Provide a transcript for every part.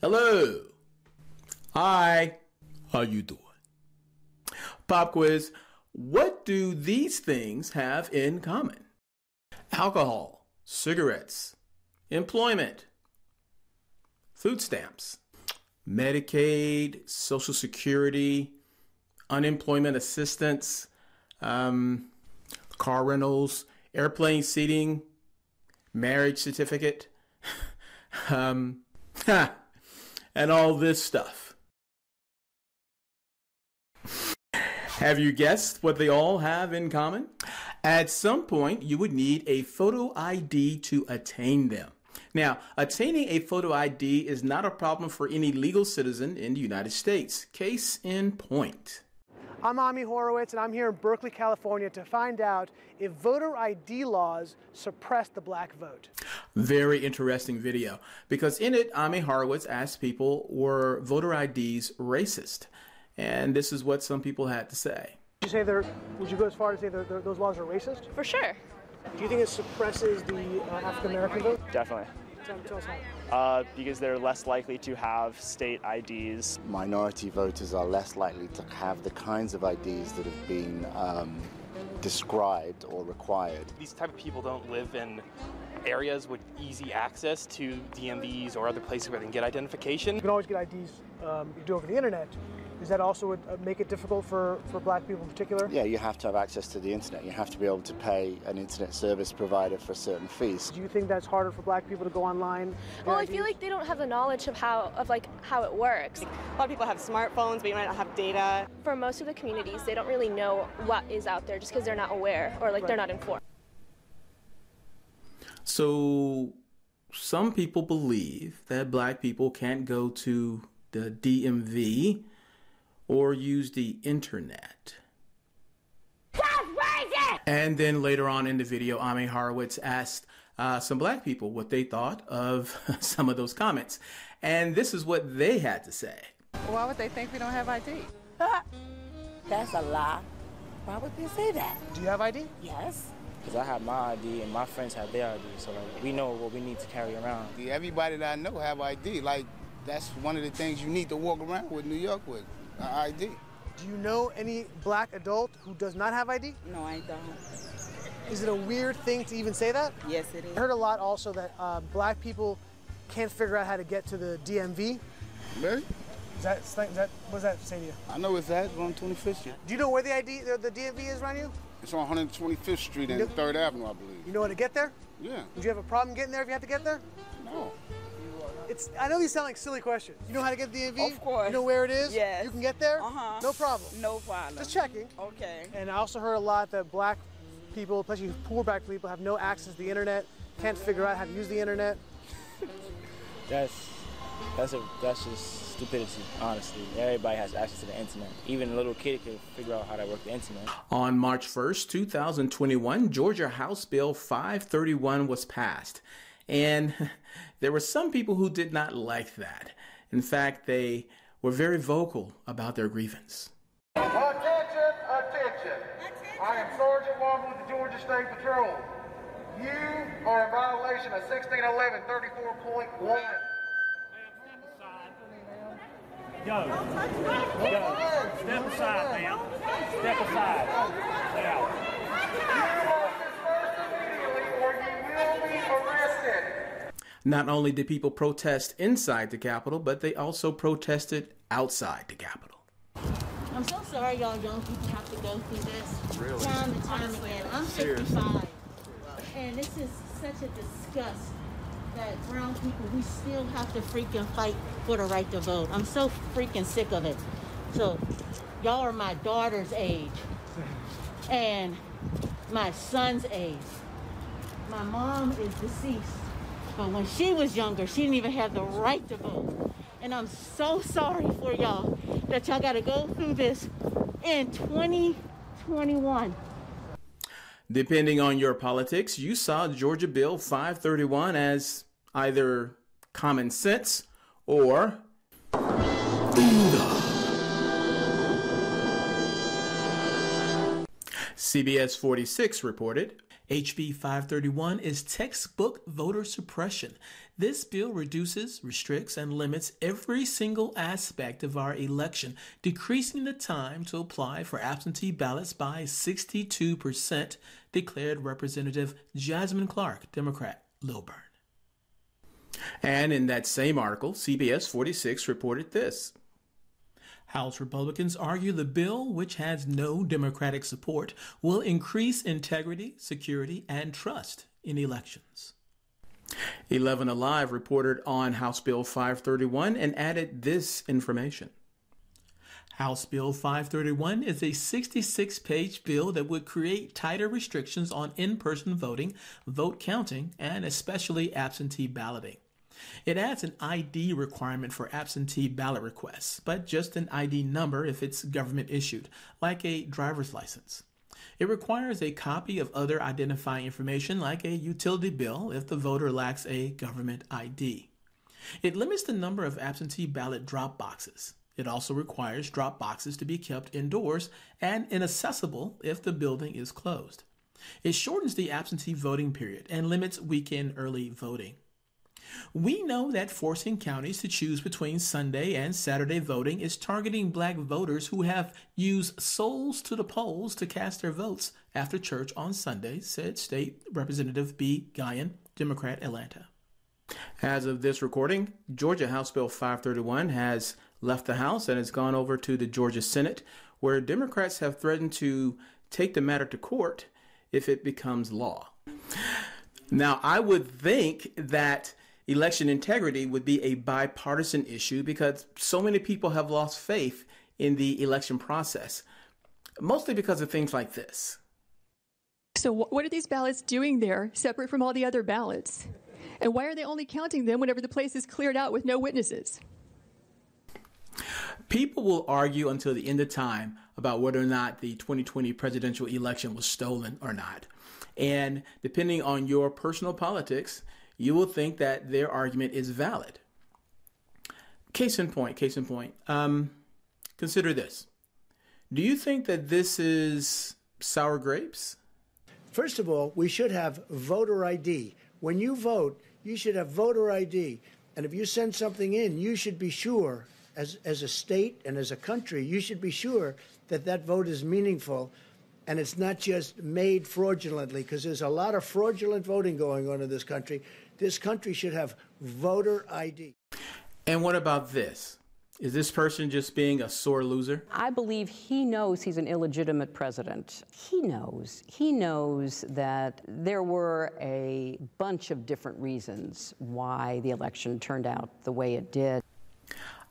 Hello. Hi. How you doing? Pop quiz. What do these things have in common? Alcohol, cigarettes, employment, food stamps, Medicaid, Social Security, unemployment assistance, um, car rentals, airplane seating, marriage certificate, um, and all this stuff. Have you guessed what they all have in common? At some point, you would need a photo ID to attain them. Now, attaining a photo ID is not a problem for any legal citizen in the United States. Case in point. I'm Ami Horowitz, and I'm here in Berkeley, California to find out if voter ID laws suppress the black vote. Very interesting video because in it, Ami Horowitz asked people were voter IDs racist? And this is what some people had to say. Would you say they're, would you go as far as say they're, they're, those laws are racist? For sure. Do you think it suppresses the uh, African American vote? Definitely. Tell, tell us. Uh, because they're less likely to have state IDs. Minority voters are less likely to have the kinds of IDs that have been um, described or required. These type of people don't live in areas with easy access to DMVs or other places where they can get identification. You can always get IDs um, you do over the internet. Does that also would, uh, make it difficult for, for black people in particular? Yeah, you have to have access to the internet. You have to be able to pay an internet service provider for certain fees. Do you think that's harder for black people to go online? get Well, I feel like they don't have the knowledge of how of like how it works. A lot of people have smartphones, but you might not have data. For most of the communities, they don't really know what is out there just because they're not aware or like they're not informed. So, some people believe that black people can't go to the DMV or use the internet. And then later on in the video, Ami Horowitz asked uh, some black people what they thought of some of those comments. And this is what they had to say. Why would they think we don't have ID? That's a lie. Why would they say that? Do you have ID? Yes. Because I have my ID and my friends have their ID, so like we know what we need to carry around. Everybody that I know have ID. Like that's one of the things you need to walk around with New York with, a ID. Do you know any black adult who does not have ID? No, I don't. Is it a weird thing to even say that? Yes, it is. I heard a lot also that uh, black people can't figure out how to get to the DMV. Really? Is that, is that what does that say to you? I know it's at on 25th Street. Do you know where the ID, the, the DMV is around you? It's on 125th Street and Yep. 3rd Avenue, I believe. You know how to get there? Yeah. Would you have a problem getting there if you had to get there? No. It's. I know these sound like silly questions. You know how to get the DMV? Of course. You know where it is? Yes. You can get there? Uh-huh. No problem. No problem. Just checking. Okay. And I also heard a lot that black people, especially poor black people, have no access to the internet, can't figure out how to use the internet. That's that's a that's just stupidity, honestly. Everybody has access to the internet. Even a little kid can figure out how to work the internet. On March 1st, 2021, Georgia House Bill 531 was passed. And there were some people who did not like that. In fact, they were very vocal about their grievance. Attention, attention. I am Sergeant Wobble with the Georgia State Patrol. You are in violation of 1611 34.1. Yo. Yo. Step aside, ma'am. Step aside. Now. Or you will be arrested. Not only did people protest inside the Capitol, but they also protested outside the Capitol. I'm so sorry y'all young people have to go through this Really? time and time again. I'm Seriously. 65, and this is such a disgust that brown people, we still have to freaking fight for the right to vote. I'm so freaking sick of it. So, y'all are my daughter's age and my son's age. My mom is deceased, but when she was younger, she didn't even have the right to vote. And I'm so sorry for y'all that y'all got to go through this in 2021. Depending on your politics, you saw Georgia Bill 531 as either common sense or CBS 46 reported HB 531 is textbook voter suppression. This bill reduces, restricts, and limits every single aspect of our election, decreasing the time to apply for absentee ballots by 62%, declared Representative Jasmine Clark, Democrat, Lilburn. And in that same article, CBS 46 reported this. House Republicans argue the bill, which has no Democratic support, will increase integrity, security, and trust in elections. 11 Alive reported on House Bill 531 and added this information. House Bill 531 is a 66 page bill that would create tighter restrictions on in person voting, vote counting, and especially absentee balloting. It adds an ID requirement for absentee ballot requests, but just an ID number if it's government issued, like a driver's license. It requires a copy of other identifying information like a utility bill if the voter lacks a government ID. It limits the number of absentee ballot drop boxes. It also requires drop boxes to be kept indoors and inaccessible if the building is closed. It shortens the absentee voting period and limits weekend early voting. We know that forcing counties to choose between Sunday and Saturday voting is targeting black voters who have used souls to the polls to cast their votes after church on Sunday, said State Representative Bee Nguyen, Democrat, Atlanta. As of this recording, Georgia House Bill 531 has left the House and has gone over to the Georgia Senate, where Democrats have threatened to take the matter to court if it becomes law. Now, I would think that election integrity would be a bipartisan issue because so many people have lost faith in the election process, mostly because of things like this. So, what are these ballots doing there, separate from all the other ballots? And why are they only counting them whenever the place is cleared out with no witnesses? People will argue until the end of time about whether or not the 2020 presidential election was stolen or not. And depending on your personal politics, you will think that their argument is valid. Case in point, case in point. Um, consider this. Do you think that this is sour grapes? First of all, we should have voter ID. When you vote, you should have voter ID. And if you send something in, you should be sure, as, as a state and as a country, you should be sure that that vote is meaningful and it's not just made fraudulently, because there's a lot of fraudulent voting going on in this country. This country should have voter ID. And what about this? Is this person just being a sore loser? I believe he knows he's an illegitimate president. He knows. He knows that there were a bunch of different reasons why the election turned out the way it did.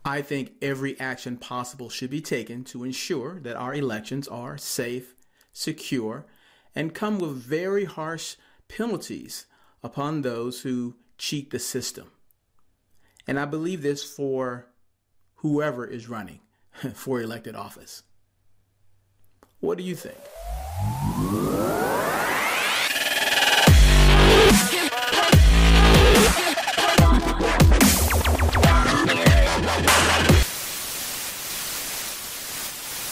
I think every action possible should be taken to ensure that our elections are safe, secure, and come with very harsh penalties upon those who cheat the system. And I believe this for whoever is running for elected office. What do you think?